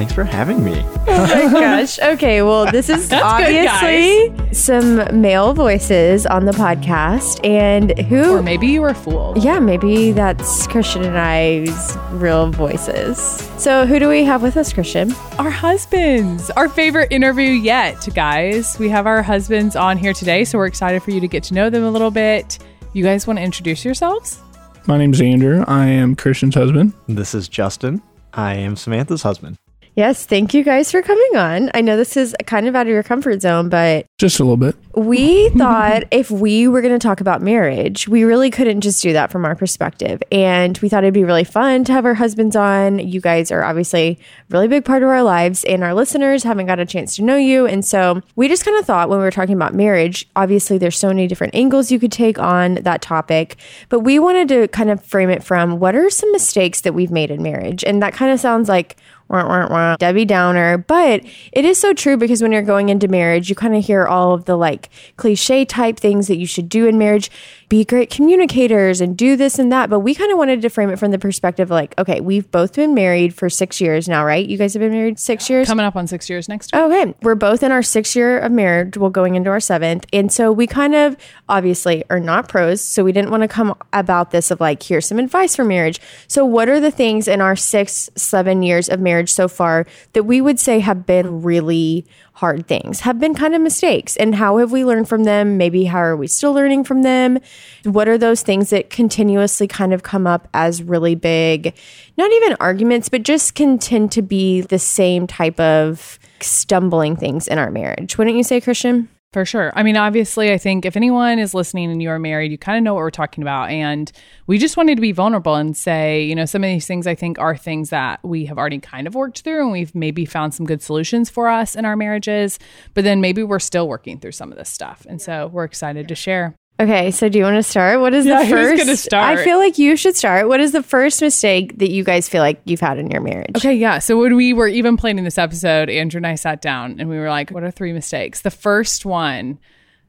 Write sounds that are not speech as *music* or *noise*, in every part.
Thanks for having me. *laughs* Oh my gosh. Okay, well, this is *laughs* That's good, obviously some male voices on the podcast. And who. Or maybe you were fooled. yeah, maybe that's Christian and I's real voices. So, who do we have with us, Christian? Our husbands, our favorite interview yet, guys. We have our husbands on here today, so we're excited for you to get to know them a little bit. You guys want to introduce yourselves? My name's Andrew. I am Christian's husband. This is Justin. I am Samantha's husband. Yes, thank you guys for coming on. I know this is kind of out of your comfort zone, but Just a little bit. we thought if we were going to talk about marriage, we really couldn't just do that from our perspective. And we thought it'd be really fun to have our husbands on. You guys are obviously a really big part of our lives, and our listeners haven't got a chance to know you. And so we just kind of thought when we were talking about marriage, obviously there's so many different angles you could take on that topic, but we wanted to kind of frame it from what are some mistakes that we've made in marriage? And that kind of sounds like wah, wah, wah, Debbie Downer, but it is so true because when you're going into marriage, you kind of hear all of the like cliche type things that you should do in marriage, be great communicators and do this and that. But we kind of wanted to frame it from the perspective of like, okay, we've both been married for six years now, right? You guys have been married six years? Coming up on six years next week. Okay. We're both in our sixth year of marriage. We're going into our seventh. And so we kind of obviously are not pros. So we didn't want to come about this of like, here's some advice for marriage. So, what are the things in our six, seven years of marriage so far that we would say have been really hard things, have been kind of mistakes? And how have we learned from them? Maybe how are we still learning from them? What are those things that continuously kind of come up as really big, not even arguments, but just can tend to be the same type of stumbling things in our marriage. Wouldn't you say, Christian? For sure. I mean, obviously, I think if anyone is listening and you are married, you kind of know what we're talking about. And we just wanted to be vulnerable and say, you know, some of these things I think are things that we have already kind of worked through and we've maybe found some good solutions for us in our marriages. But then maybe we're still working through some of this stuff. And so we're excited to share. Okay, so do you want to start? What is Yeah, the who's first? gonna start? I feel like you should start. What is the first mistake that you guys feel like you've had in your marriage? Okay, yeah. So when we were even planning this episode, Andrew and I sat down and we were like, what are three mistakes? The first one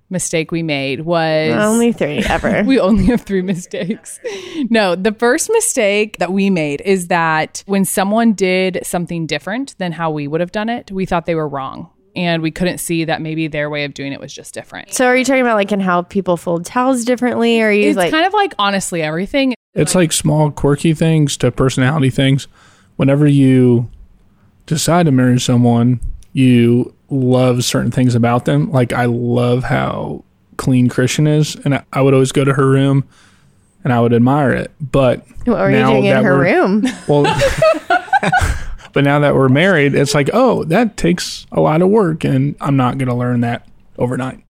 mistake we made was Only three ever. *laughs* we only have three mistakes. No, the first mistake that we made is that when someone did something different than how we would have done it, we thought they were wrong. And we couldn't see that maybe their way of doing it was just different. so are you talking about like in how people fold towels differently? Or are you It's like kind of like honestly everything. It's like small, quirky things to personality things. Whenever you decide to marry someone, you love certain things about them. Like, I love how clean Christian is, and I, I would always go to her room and I would admire it. But what were you now doing in her room? Well, *laughs* *laughs* but now that we're married, it's like, oh, that takes a lot of work, and I'm not going to learn that overnight.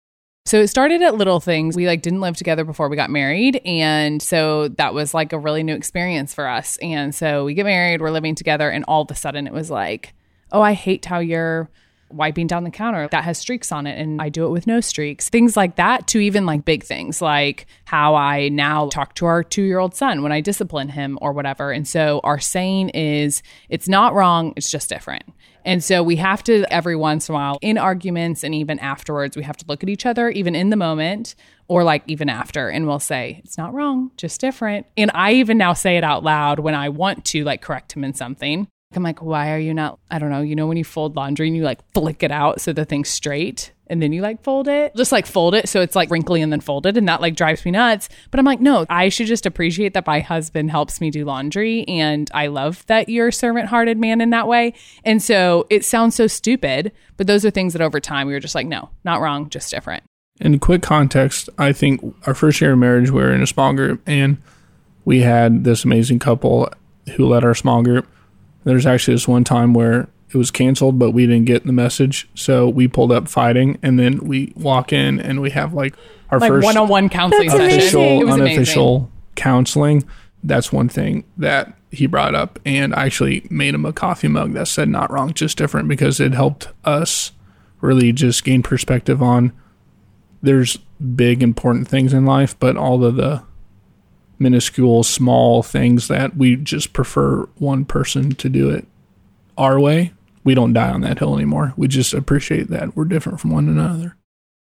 So it started at little things. We like didn't live together before we got married, and so that was like a really new experience for us. And so we get married, we're living together, and all of a sudden it was like, "Oh, I hate how you're wiping down the counter that has streaks on it and I do it with no streaks." Things like that to even like big things like how I now talk to our 2-year-old son when I discipline him or whatever. And so our saying is it's not wrong, it's just different. And so we have to, every once in a while, in arguments and even afterwards, we have to look at each other, even in the moment or like even after, and we'll say, it's not wrong, just different. And I even now say it out loud when I want to like correct him in something. I'm like, why are you not? I don't know. You know, when you fold laundry and you like flick it out so the thing's straight and then you like fold it, just like fold it so it's like wrinkly and then folded, and that like drives me nuts. But I'm like, no, I should just appreciate that my husband helps me do laundry, and I love that you're a servant hearted man in that way. And so it sounds so stupid, but those are things that over time we were just like, no, not wrong, just different. In quick context, I think our first year of marriage, we were in a small group, and we had this amazing couple who led our small group. There's actually this one time where it was canceled, but we didn't get the message, so we pulled up fighting, and then we walk in and we have like our Like first one on one counseling official, It was unofficial amazing. counseling. That's one thing that he brought up, and I actually made him a coffee mug that said "Not wrong, just different" because it helped us really just gain perspective on there's big important things in life, but all of the minuscule, small things that we just prefer one person to do it our way. We don't die on that hill anymore. We just appreciate that we're different from one another.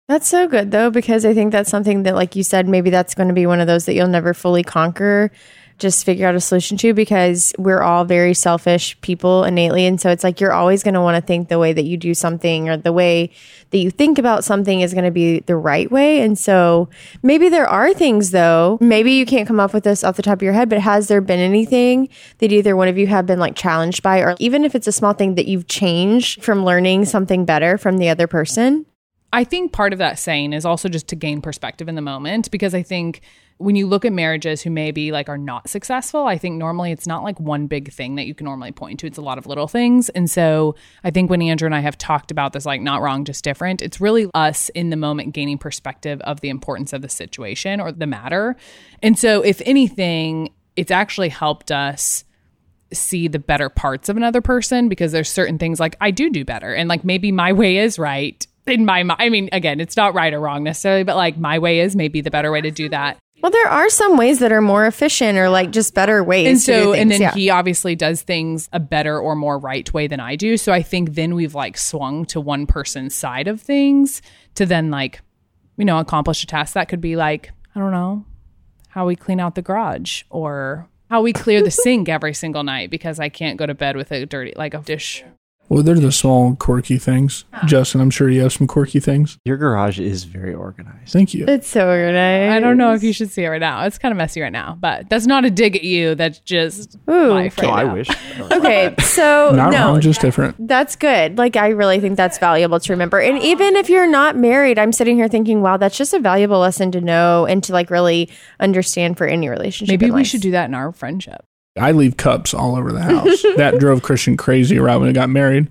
That's so good though, because I think that's something that, like you said, maybe that's going to be one of those that you'll never fully conquer. Just figure out a solution to because we're all very selfish people innately. And so it's like you're always going to want to think the way that you do something or the way that you think about something is going to be the right way. And so maybe there are things though, maybe you can't come up with this off the top of your head, but has there been anything that either one of you have been like challenged by, or even if it's a small thing that you've changed from learning something better from the other person? I think part of that saying is also just to gain perspective in the moment because I think when you look at marriages who maybe like are not successful, I think normally it's not like one big thing that you can normally point to. It's a lot of little things. And so I think when Andrew and I have talked about this, like not wrong, just different, it's really us in the moment gaining perspective of the importance of the situation or the matter. And so if anything, it's actually helped us see the better parts of another person because there's certain things like I do do better and like maybe my way is right in my mind. I mean, again, it's not right or wrong necessarily, but like my way is maybe the better way to do that. Well, there are some ways that are more efficient or like just better ways. And to do so, and then yeah. he obviously does things a better or more right way than I do. So I think then we've like swung to one person's side of things to then like, you know, accomplish a task that could be like, I don't know, how we clean out the garage or how we clear the *laughs* sink every single night because I can't go to bed with a dirty, like a dish Well, they're the small, quirky things. Oh. Justin, I'm sure you have some quirky things. Your garage is very organized. Thank you. it's so organized. I don't know if you should see it right now. It's kind of messy right now, but that's not a dig at you. That's just Ooh, life okay. Oh, right I wish. *laughs* Okay, so *laughs* Not no, wrong, just different. that's good. Like I really think that's valuable to remember. And even if you're not married, I'm sitting here thinking, wow, that's just a valuable lesson to know and to like really understand for any relationship. Maybe we life. should do that in our friendship. I leave cups all over the house. *laughs* that drove Christian crazy right when we got married.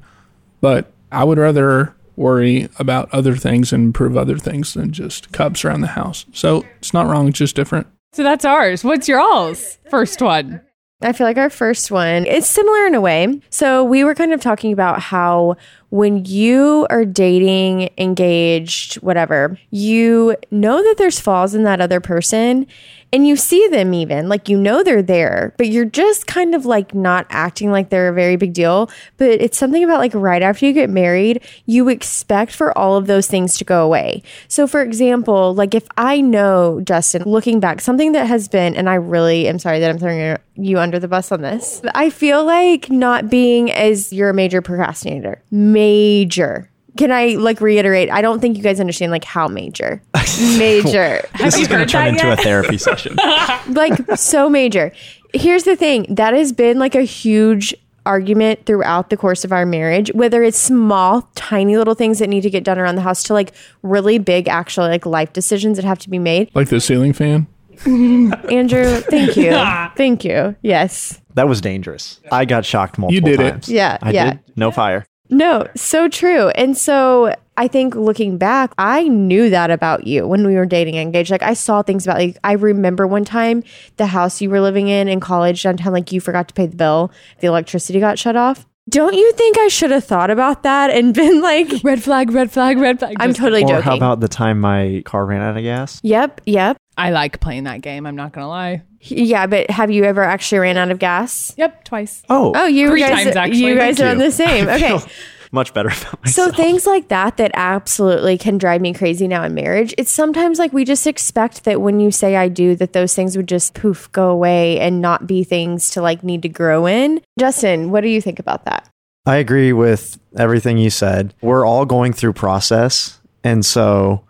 But I would rather worry about other things and improve other things than just cups around the house. So it's not wrong, it's just different. So that's ours. What's your all's first one? I feel like our first one, it's similar in a way. So we were kind of talking about how when you are dating, engaged, whatever, you know that there's flaws in that other person and you see them even like you know they're there, but you're just kind of like not acting like they're a very big deal. But it's something about like right after you get married, you expect for all of those things to go away. So, for example, like if I know, Justin, looking back, something that has been, and I really am sorry that I'm throwing you under the bus on this, I feel like not being as you're a major procrastinator, major. Can I like reiterate? I don't think you guys understand like how major, *laughs* major. this is going to turn into a therapy session. *laughs* like so major. Here's the thing that has been like a huge argument throughout the course of our marriage, whether it's small, tiny little things that need to get done around the house to like really big, actual like life decisions that have to be made. Like the ceiling fan. *laughs* Andrew, thank you. thank you. Yes. That was dangerous. I got shocked multiple times. You did it. Yeah, I yeah. did. No fire. No, so true. And so I think looking back, I knew that about you when we were dating and engaged. Like I saw things about like I remember one time the house you were living in in college downtown, like you forgot to pay the bill, the electricity got shut off. Don't you think I should have thought about that and been like, Red flag, red flag, red flag. I'm Just- totally Or joking. how about the time my car ran out of gas? yep, yep. I like playing that game. I'm not gonna lie. Yeah, but have you ever actually ran out of gas? Yep, twice. Oh, Oh, you Three guys, times, actually. you guys Thank are on you. the same. *laughs* I Okay. feel much better about So things like that that absolutely can drive me crazy now in marriage. It's sometimes like we just expect that when you say I do that those things would just poof go away and not be things to like need to grow in. Justin, what do you think about that? I agree with everything you said. We're all going through process, and so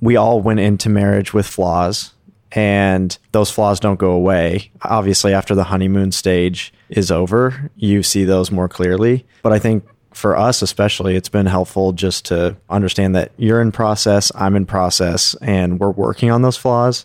we all went into marriage with flaws, and those flaws don't go away. Obviously, after the honeymoon stage is over, you see those more clearly. But I think for us especially, it's been helpful just to understand that you're in process, I'm in process, and we're working on those flaws.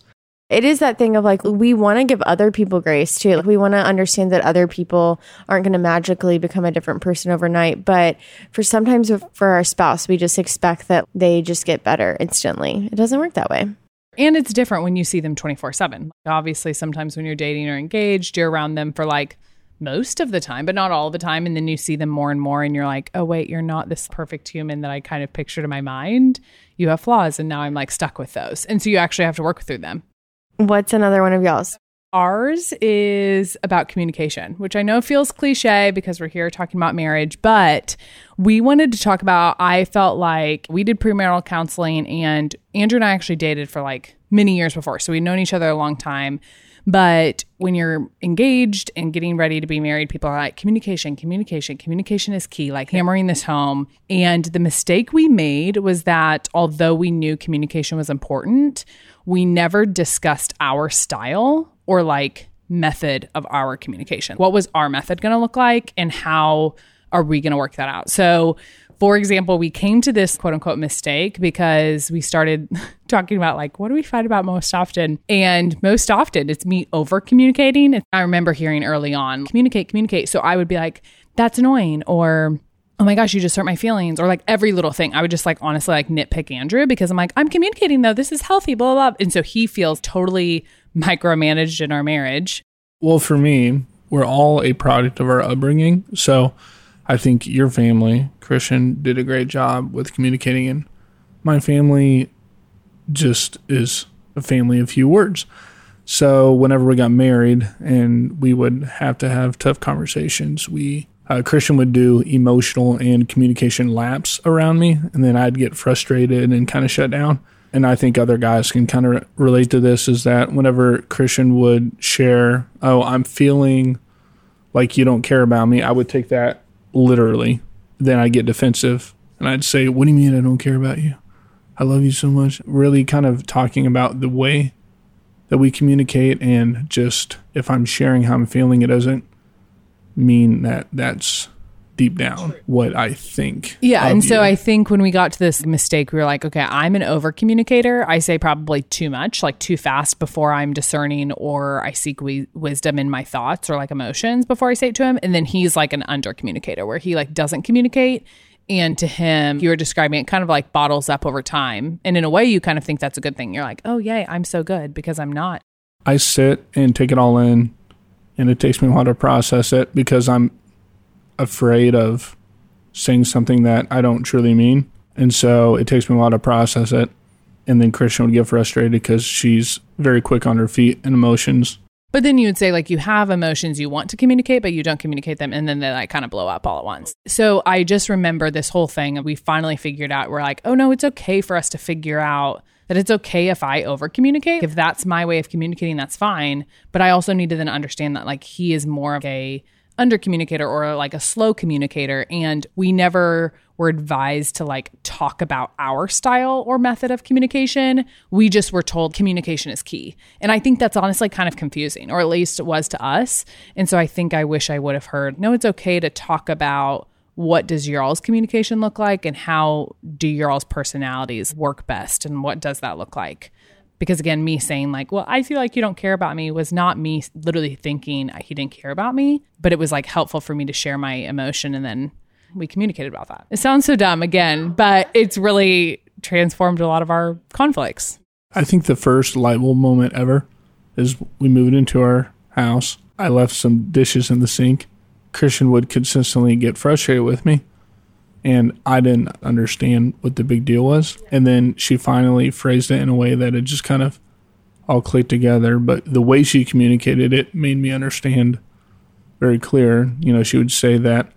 It is that thing of like we want to give other people grace too. Like we want to understand that other people aren't going to magically become a different person overnight, but for sometimes for our spouse, we just expect that they just get better instantly. It doesn't work that way. And it's different when you see them 24 7. Obviously, sometimes when you're dating or engaged, you're around them for like most of the time, but not all the time. And then you see them more and more, and you're like, oh, wait, you're not this perfect human that I kind of pictured in my mind. You have flaws. And now I'm like stuck with those. And so you actually have to work through them. What's another one of y'all's? Ours is about communication, which I know feels cliche because we're here talking about marriage, but we wanted to talk about. I felt like we did premarital counseling, and Andrew and I actually dated for like many years before. So we'd known each other a long time. But when you're engaged and getting ready to be married, people are like, communication, communication, communication is key, like hammering this home. And the mistake we made was that although we knew communication was important, we never discussed our style or like method of our communication. What was our method going to look like and how are we going to work that out? So, for example, we came to this quote unquote mistake because we started *laughs* talking about like, what do we fight about most often? And most often it's me over communicating. I remember hearing early on, communicate, communicate. So I would be like, that's annoying or oh my gosh, you just hurt my feelings, or like every little thing. I would just like honestly like nitpick Andrew because I'm like, I'm communicating though, this is healthy, blah, blah, blah. And so he feels totally micromanaged in our marriage. Well, for me, we're all a product of our upbringing. So I think your family, Christian, did a great job with communicating, and my family just is a family of few words. So whenever we got married and we would have to have tough conversations, we uh, Christian would do emotional and communication laps around me, and then I'd get frustrated and kind of shut down. And I think other guys can kind of relate to this is that whenever Christian would share, oh, I'm feeling like you don't care about me, I would take that literally. Then I'd get defensive and I'd say, What do you mean I don't care about you? I love you so much. Really kind of talking about the way that we communicate and just if I'm sharing how I'm feeling, it doesn't mean that that's deep down what I think. Yeah. And so. I think when we got to this mistake, we were like, okay, I'm an over communicator. I say probably too much, like too fast before I'm discerning or I seek wi- wisdom in my thoughts or like emotions before I say it to him. And then he's like an under communicator where he like doesn't communicate. And to him, you were describing it kind of like bottles up over time. And in a way, you kind of think that's a good thing. You're like, oh, yay, I'm so good because I'm not. I sit and take it all in, and it takes me a while to process it because I'm afraid of saying something that I don't truly mean. And so it takes me a while to process it. And then Christian would get frustrated because she's very quick on her feet and emotions. But then you would say, like, you have emotions you want to communicate, but you don't communicate them. And then they like kind of blow up all at once. So I just remember this whole thing. We finally figured out, we're like, oh no, it's okay for us to figure out that it's okay if I over communicate. If that's my way of communicating, that's fine. But I also need to then understand that, like, he is more of a under communicator or like a slow communicator. And we never were advised to like talk about our style or method of communication. We just were told communication is key. And I think that's honestly kind of confusing, or at least it was to us. And so I think I wish I would have heard no, it's okay to talk about what does your all's communication look like and how do your all's personalities work best and what does that look like because again me saying like well i feel like you don't care about me was not me literally thinking he didn't care about me but it was like helpful for me to share my emotion and then we communicated about that it sounds so dumb again but it's really transformed a lot of our conflicts I think the first light bulb moment ever is we moved into our house. I left some dishes in the sink. Christian would consistently get frustrated with me, and I didn't understand what the big deal was. And then she finally phrased it in a way that it just kind of all clicked together. But the way she communicated it made me understand very clear. You know, she would say that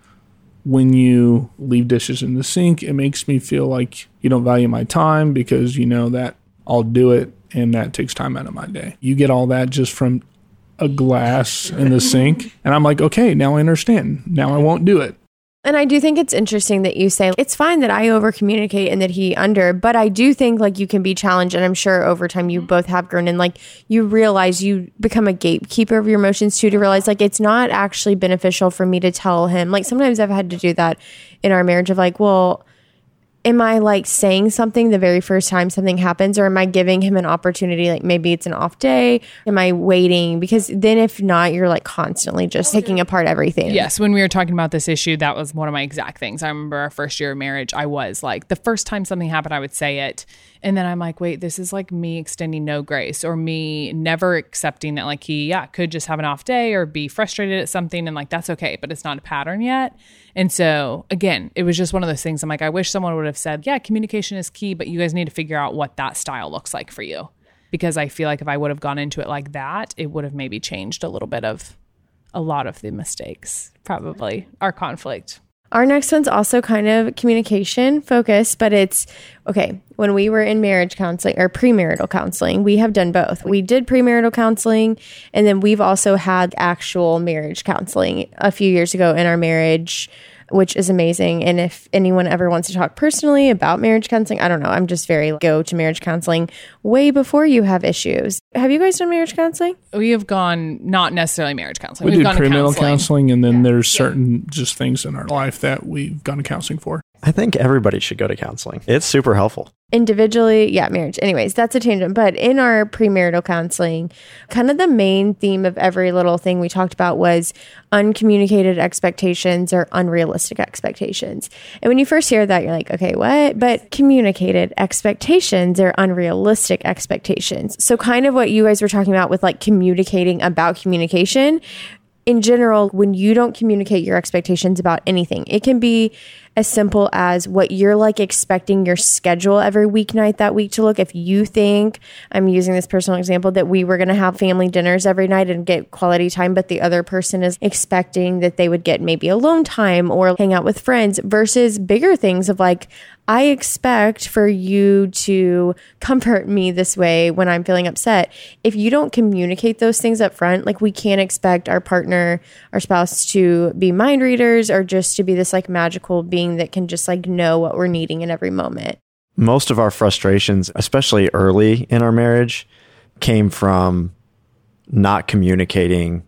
when you leave dishes in the sink, it makes me feel like you don't value my time because you know that I'll do it and that takes time out of my day. You get all that just from a glass in the sink. And I'm like, okay, now I understand. Now I won't do it. And I do think it's interesting that you say it's fine that I over communicate and that he under, but I do think like you can be challenged. And I'm sure over time you mm-hmm. both have grown and like you realize you become a gatekeeper of your emotions too, to realize like it's not actually beneficial for me to tell him. Like sometimes I've had to do that in our marriage of like, well, am I like saying something the very first time something happens, or am I giving him an opportunity? Like maybe it's an off day. Am I waiting? Because then if not, you're like constantly just taking apart everything. Yes, when we were talking about this issue, that was one of my exact things. I remember our first year of marriage, I was like, the first time something happened, I would say it. And then I'm like, wait, this is like me extending no grace or me never accepting that, like, he, yeah, could just have an off day or be frustrated at something. And like, that's okay, but it's not a pattern yet. And so, again, it was just one of those things. I'm like, I wish someone would have said, yeah, communication is key, but you guys need to figure out what that style looks like for you because I feel like if I would have gone into it like that, it would have maybe changed a little bit of a lot of the mistakes, probably our conflict. Our next one's also kind of communication focused, but it's okay. When we were in marriage counseling or premarital counseling, we have done both. We did premarital counseling, and then we've also had actual marriage counseling a few years ago in our marriage which is amazing. And if anyone ever wants to talk personally about marriage counseling, I don't know. I'm just very go to marriage counseling way before you have issues. Have you guys done marriage counseling? We have gone not necessarily marriage counseling. We We've do gone to premarital counseling. and then there's certain just things in our life that we've gone to counseling for. I think everybody should go to counseling. It's super helpful. Individually, yeah, marriage. Anyways, that's a tangent. But in our premarital counseling, kind of the main theme of every little thing we talked about was uncommunicated expectations or unrealistic expectations. And when you first hear that, you're like, okay, what? But communicated expectations or unrealistic expectations. So, kind of what you guys were talking about with like communicating about communication in general, when you don't communicate your expectations about anything, it can be as simple as what you're like expecting your schedule every weeknight that week to look. If you think, I'm using this personal example, that we were going to have family dinners every night and get quality time, but the other person is expecting that they would get maybe alone time or hang out with friends versus bigger things of like, I expect for you to comfort me this way when I'm feeling upset. If you don't communicate those things up front, like we can't expect our partner, our spouse to be mind readers or just to be this like magical being being that can just like know what we're needing in every moment. Most of our frustrations, especially early in our marriage, came from not communicating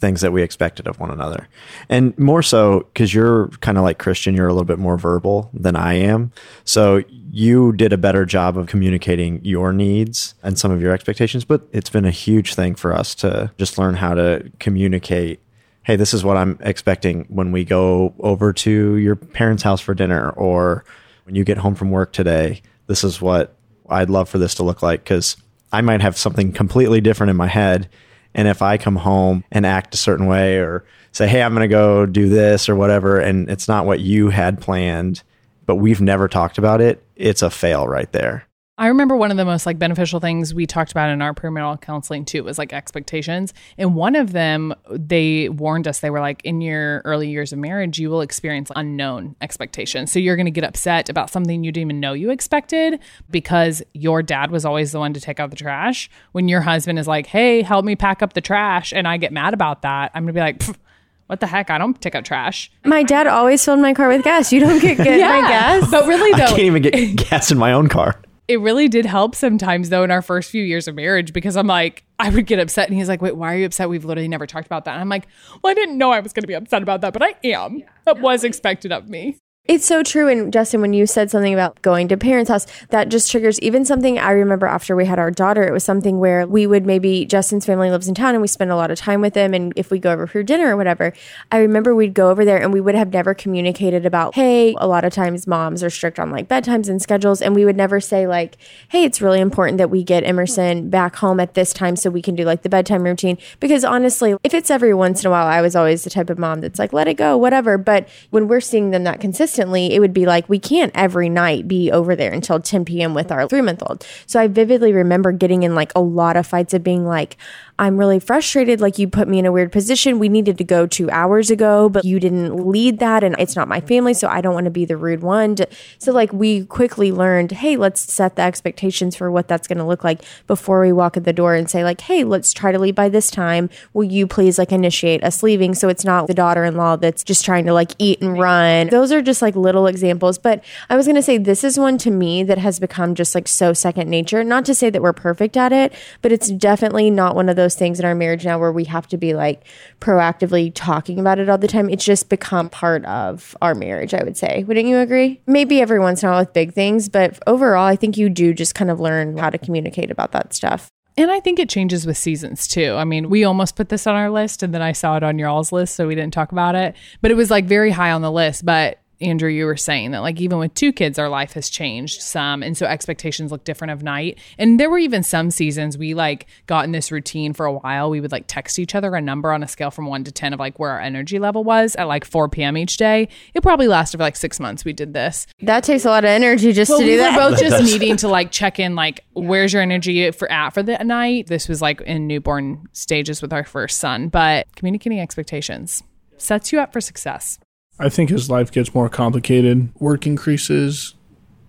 things that we expected of one another. And more so because you're kind of like Christian, you're a little bit more verbal than I am. So you did a better job of communicating your needs and some of your expectations, but it's been a huge thing for us to just learn how to communicate hey, this is what I'm expecting when we go over to your parents' house for dinner, or when you get home from work today, this is what I'd love for this to look like. Because I might have something completely different in my head. And if I come home and act a certain way or say, hey, I'm going to go do this or whatever, and it's not what you had planned, but we've never talked about it, it's a fail right there. I remember one of the most like beneficial things we talked about in our premarital counseling too was like expectations. And one of them, they warned us, they were like, in your early years of marriage, you will experience unknown expectations. So you're going to get upset about something you didn't even know you expected because your dad was always the one to take out the trash. When your husband is like, hey, help me pack up the trash, and I get mad about that, I'm going to be like, what the heck? I don't take out trash. My dad always filled my car with gas. You don't get, get yeah. my gas. But really, though, I can't even get gas in my own car it really did help sometimes though in our first few years of marriage because I'm like, I would get upset and he's like, wait, why are you upset? We've literally never talked about that. And I'm like, well, I didn't know I was going to be upset about that, but I am. Yeah, that was expected of me. It's so true. And Justin, when you said something about going to parents' house, that just triggers even something I remember after we had our daughter. It was something where we would maybe Justin's family lives in town and we spend a lot of time with them. And if we go over for dinner or whatever, I remember we'd go over there and we would have never communicated about, hey, a lot of times moms are strict on like bedtimes and schedules. And we would never say, like, hey, it's really important that we get Emerson back home at this time so we can do like the bedtime routine. Because honestly, if it's every once in a while, I was always the type of mom that's like, let it go, whatever. But when we're seeing them that consistent, it would be like, we can't every night be over there until 10 p.m. with our three month old. So I vividly remember getting in like a lot of fights of being like, I'm really frustrated. Like, you put me in a weird position. We needed to go two hours ago, but you didn't lead that. And it's not my family. So I don't want to be the rude one. So, like, we quickly learned, hey, let's set the expectations for what that's going to look like before we walk in the door and say, like, hey, let's try to leave by this time. Will you please, like, initiate us leaving? So it's not the daughter in law that's just trying to, like, eat and run. Those are just like little examples. But I was going to say, this is one to me that has become just like so second nature. Not to say that we're perfect at it, but it's definitely not one of those those things in our marriage now where we have to be like proactively talking about it all the time. It's just become part of our marriage, I would say. Wouldn't you agree? Maybe every once in a while with big things, but overall, I think you do just kind of learn how to communicate about that stuff. And I think it changes with seasons too. I mean, we almost put this on our list and then I saw it on your all's list, so we didn't talk about it. But it was like very high on the list. But Andrew, you were saying that like even with two kids, our life has changed some. And so expectations look different of night. And there were even some seasons we like got in this routine for a while. We would like text each other a number on a scale from one to 10 of like where our energy level was at like 4 p.m. each day. It probably lasted for like six months. We did this. That takes a lot of energy just Well, to do we that. were both *laughs* just needing to like check in, like, where's your energy for at for the night? This was like in newborn stages with our first son, but communicating expectations sets you up for success. I think as life gets more complicated, work increases,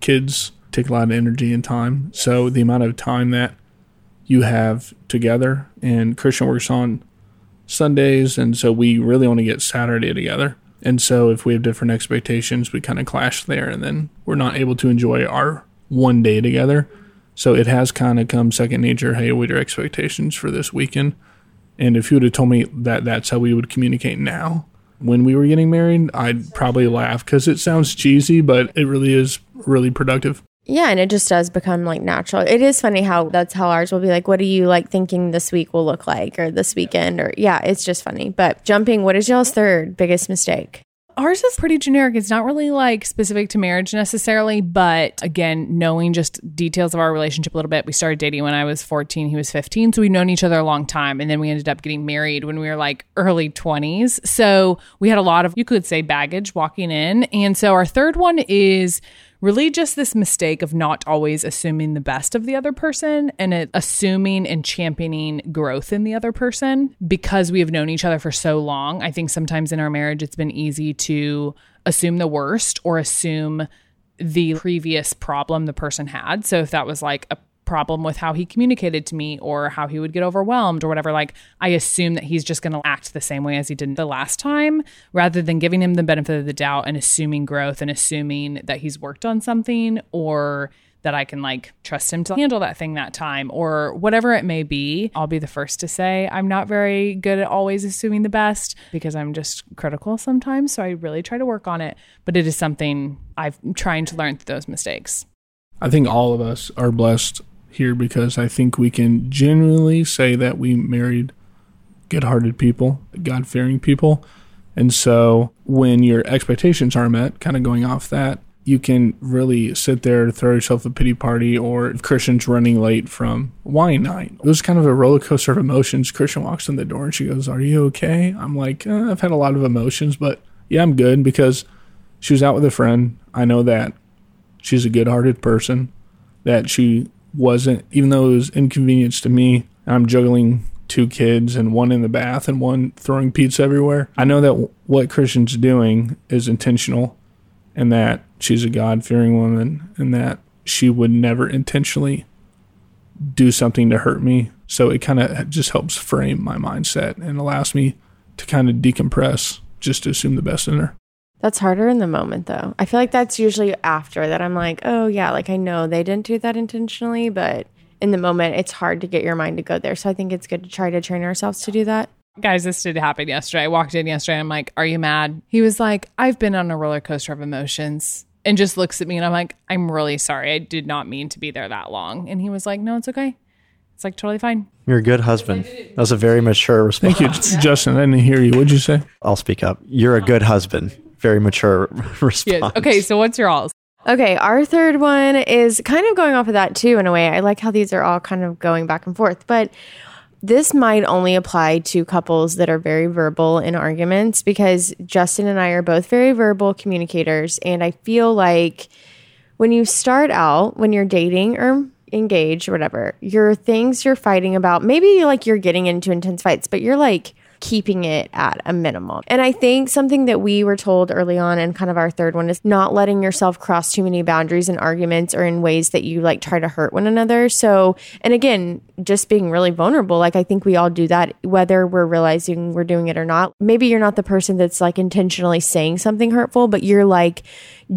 kids take a lot of energy and time. So the amount of time that you have together, and Christian works on Sundays, and so we really only get Saturday together. And so if we have different expectations, we kind of clash there, and then we're not able to enjoy our one day together. So it has kind of come second nature. Hey, what are your expectations for this weekend? And if you would have told me that that's how we would communicate now, when we were getting married, I'd probably laugh because it sounds cheesy, but it really is really productive. Yeah, and it just does become like natural. It is funny how that's how ours will be like, what are you like thinking this week will look like or this weekend or yeah, it's just funny. But jumping, what is y'all's third biggest mistake? Ours is pretty generic. It's not really like specific to marriage necessarily, but again, knowing just details of our relationship a little bit. We started dating when I was 14, he was 15. So we've known each other a long time. And then we ended up getting married when we were like early 20s. So we had a lot of, you could say, baggage walking in. And so our third one is really just this mistake of not always assuming the best of the other person and assuming and championing growth in the other person because we have known each other for so long. I think sometimes in our marriage, it's been easy to assume the worst or assume the previous problem the person had. So if that was like a problem with how he communicated to me or how he would get overwhelmed or whatever like i assume that he's just going to act the same way as he did the last time rather than giving him the benefit of the doubt and assuming growth and assuming that he's worked on something or that I can like trust him to handle that thing that time or whatever it may be. I'll be the first to say I'm not very good at always assuming the best because I'm just critical sometimes. So I really try to work on it. But it is something I'm trying to learn through those mistakes. I think all of us are blessed here because I think we can genuinely say that we married good hearted people, God fearing people. And so when your expectations are met, kind of going off that, you can really sit there, throw yourself a pity party, or if Christian's running late from wine night. It was kind of a roller coaster of emotions. Christian walks in the door and she goes, Are you okay? I'm like, uh, I've had a lot of emotions, but yeah, I'm good because she was out with a friend. I know that she's a good hearted person, that she wasn't, even though it was inconvenience to me, I'm juggling two kids and one in the bath and one throwing pizza everywhere. I know that what Christian's doing is intentional and that she's a God fearing woman and that she would never intentionally do something to hurt me. So it kind of just helps frame my mindset and allows me to kind of decompress just to assume the best in her. That's harder in the moment though. I feel like that's usually after that I'm like, oh yeah, like I know they didn't do that intentionally, but in the moment it's hard to get your mind to go there. So I think it's good to try to train ourselves to do that. Guys, this did happen yesterday. I walked in yesterday. I'm like, Are you mad? He was like, I've been on a roller coaster of emotions and just looks at me and I'm like, I'm really sorry. I did not mean to be there that long. And he was like, No, it's okay. It's like totally fine. You're a good husband. That was a very mature response. Thank you, Justin. I didn't hear you. What'd you say? I'll speak up. You're a good husband. Very mature *laughs* response. Yeah. Okay, so what's your alls? Okay, our third one is kind of going off of that too, in a way. I like how these are all kind of going back and forth, but this might only apply to couples that are very verbal in arguments because Justin and I are both very verbal communicators. And I feel like when you start out, when you're dating or engaged or whatever, your things you're fighting about, maybe like you're getting into intense fights, but you're like, keeping it at a minimum. And I think something that we were told early on and kind of our third one is not letting yourself cross too many boundaries in arguments or in ways that you like try to hurt one another. So, and again, just being really vulnerable. Like I think we all do that whether we're realizing we're doing it or not. Maybe you're not the person that's like intentionally saying something hurtful, but you're like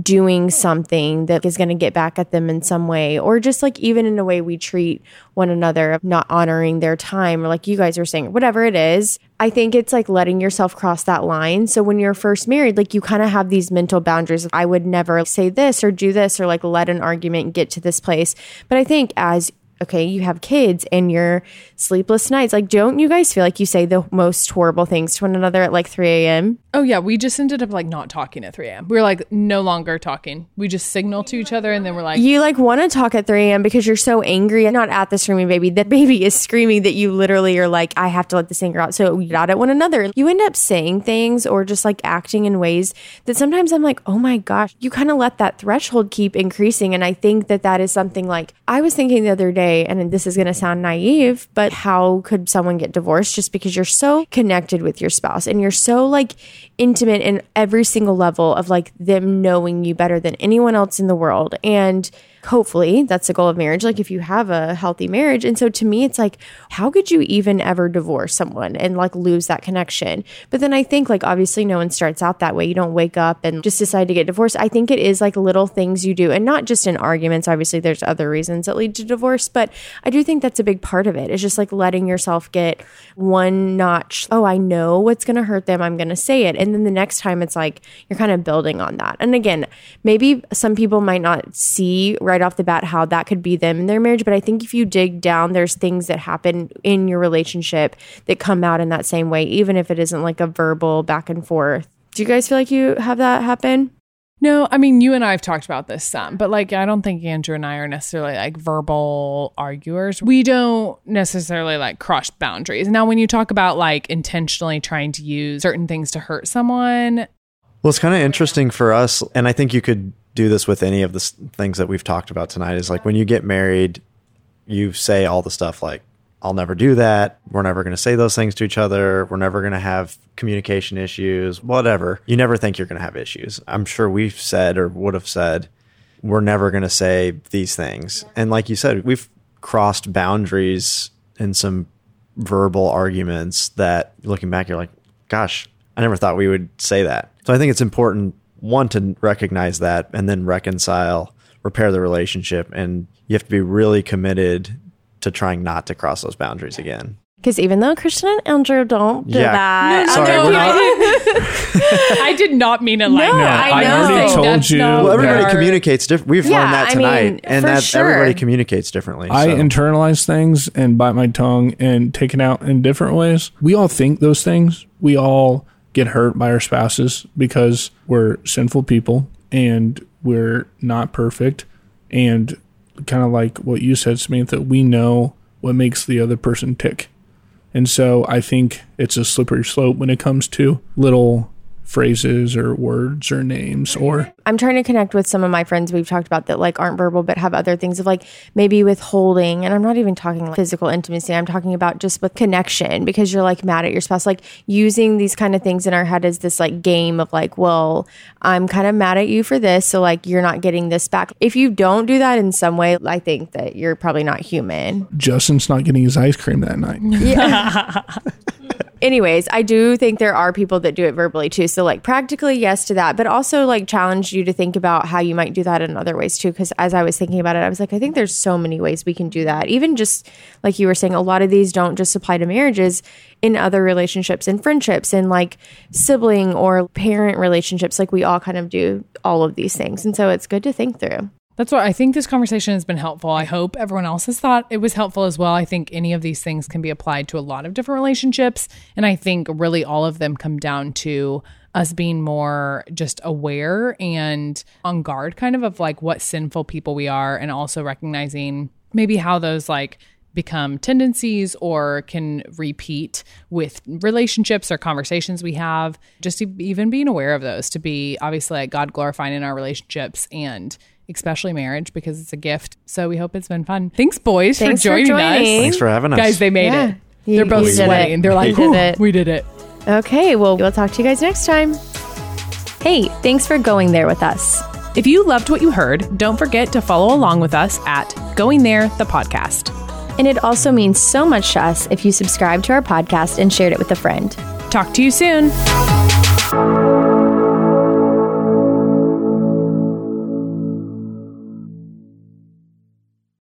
doing something that is going to get back at them in some way or just like even in a way we treat one another of not honoring their time or like you guys are saying whatever it is i think it's like letting yourself cross that line. So when you're first married like you kind of have these mental boundaries i would never say this or do this or like let an argument get to this place. But i think as okay, you have kids and your sleepless nights. Like, don't you guys feel like you say the most horrible things to one another at like 3 a.m.? Oh yeah, we just ended up like not talking at 3 a.m. We were like no longer talking. We just signal to each other and then we're like, You like want to talk at 3 a.m. because you're so angry and not at the screaming baby. The baby is screaming that you literally are like, I have to let this anger out. So you got at one another. You end up saying things or just like acting in ways that sometimes I'm like, oh my gosh, you kind of let that threshold keep increasing. And I think that that is something like I was thinking the other day, and this is going to sound naive, but how could someone get divorced just because you're so connected with your spouse and you're so like intimate in every single level of like them knowing you better than anyone else in the world. And hopefully that's the goal of marriage like if you have a healthy marriage. And so to me it's like how could you even ever divorce someone and like lose that connection? But then i think like obviously no one starts out that way. You don't wake up and just decide to get divorced. I think it is like little things you do and not just in arguments. Obviously there's other reasons that lead to divorce but i do think that's a big part of it. It's just like letting yourself get one notch. Oh i know what's going to hurt them. I'm going to say it. And then the next time it's like you're kind of building on that. And again maybe some people might not see right off the bat how that could be them in their marriage. But I think if you dig down, there's things that happen in your relationship that come out in that same way, even if it isn't like a verbal back and forth. Do you guys feel like you have that happen? No, I mean, you and I have talked about this some, but like, I don't think Andrew and I are necessarily like verbal arguers. We don't necessarily like cross boundaries. Now, when you talk about like intentionally trying to use certain things to hurt someone, well, it's kind of interesting for us, and I think you could do this with any of the things that we've talked about tonight is like when you get married, you say all the stuff like, I'll never do that. We're never going to say those things to each other. We're never going to have communication issues, whatever. You never think you're going to have issues. I'm sure we've said or would have said, we're never going to say these things. And like you said, we've crossed boundaries in some verbal arguments that looking back, you're like, gosh, I never thought we would say that. So I think it's important one to recognize that and then reconcile, repair the relationship, and you have to be really committed to trying not to cross those boundaries again. Because even though Christian and Andrew don't do Yeah. that, No, Sorry, no, we're I, not- didn't, *laughs* I did not mean it like No, that. I I know. already told That's you. Well, everybody our- communicates different. We've Yeah, learned that I tonight, mean, and for that sure. everybody communicates differently. I so. internalize things and bite my tongue and take it out in different ways. We all think those things. We all get hurt by our spouses because we're sinful people and we're not perfect. And kind of like what you said, Samantha, we know what makes the other person tick. And so I think it's a slippery slope when it comes to little phrases or words or names or I'm trying to connect with some of my friends we've talked about that like aren't verbal but have other things of like maybe withholding and I'm not even talking like physical intimacy I'm talking about just with connection because you're like mad at your spouse like using these kind of things in our head as this like game of like well I'm kind of mad at you for this so like you're not getting this back. If you don't do that in some way I think that you're probably not human. Justin's not getting his ice cream that night. *laughs* anyways, I do think there are people that do it verbally too. So like practically yes to that, but also like challenge you to think about how you might do that in other ways too. Cause as I was thinking about it, I was like, I think there's so many ways we can do that. Even just like you were saying, a lot of these don't just apply to marriages in other relationships and friendships and like sibling or parent relationships. Like we all kind of do all of these things. And so it's good to think through. That's what I think this conversation has been helpful. I hope everyone else has thought it was helpful as well. I think any of these things can be applied to a lot of different relationships. And I think really all of them come down to us being more just aware and on guard, kind of, of like what sinful people we are, and also recognizing maybe how those like become tendencies or can repeat with relationships or conversations we have. Just even being aware of those to be obviously like God glorifying in our relationships and especially marriage because it's a gift. So we hope it's been fun. Thanks, boys, Thanks for for joining, joining. us. Thanks for having us. Guys, they made Yeah. it. You- They're both you sweating. it. They're like, You did it." we did it. Okay. Well, we'll talk to you guys next time. Hey, thanks for going there with us. If you loved what you heard, don't forget to follow along with us at Going There, the podcast. And it also means so much to us if you subscribe to our podcast and shared it with a friend. Talk to you soon.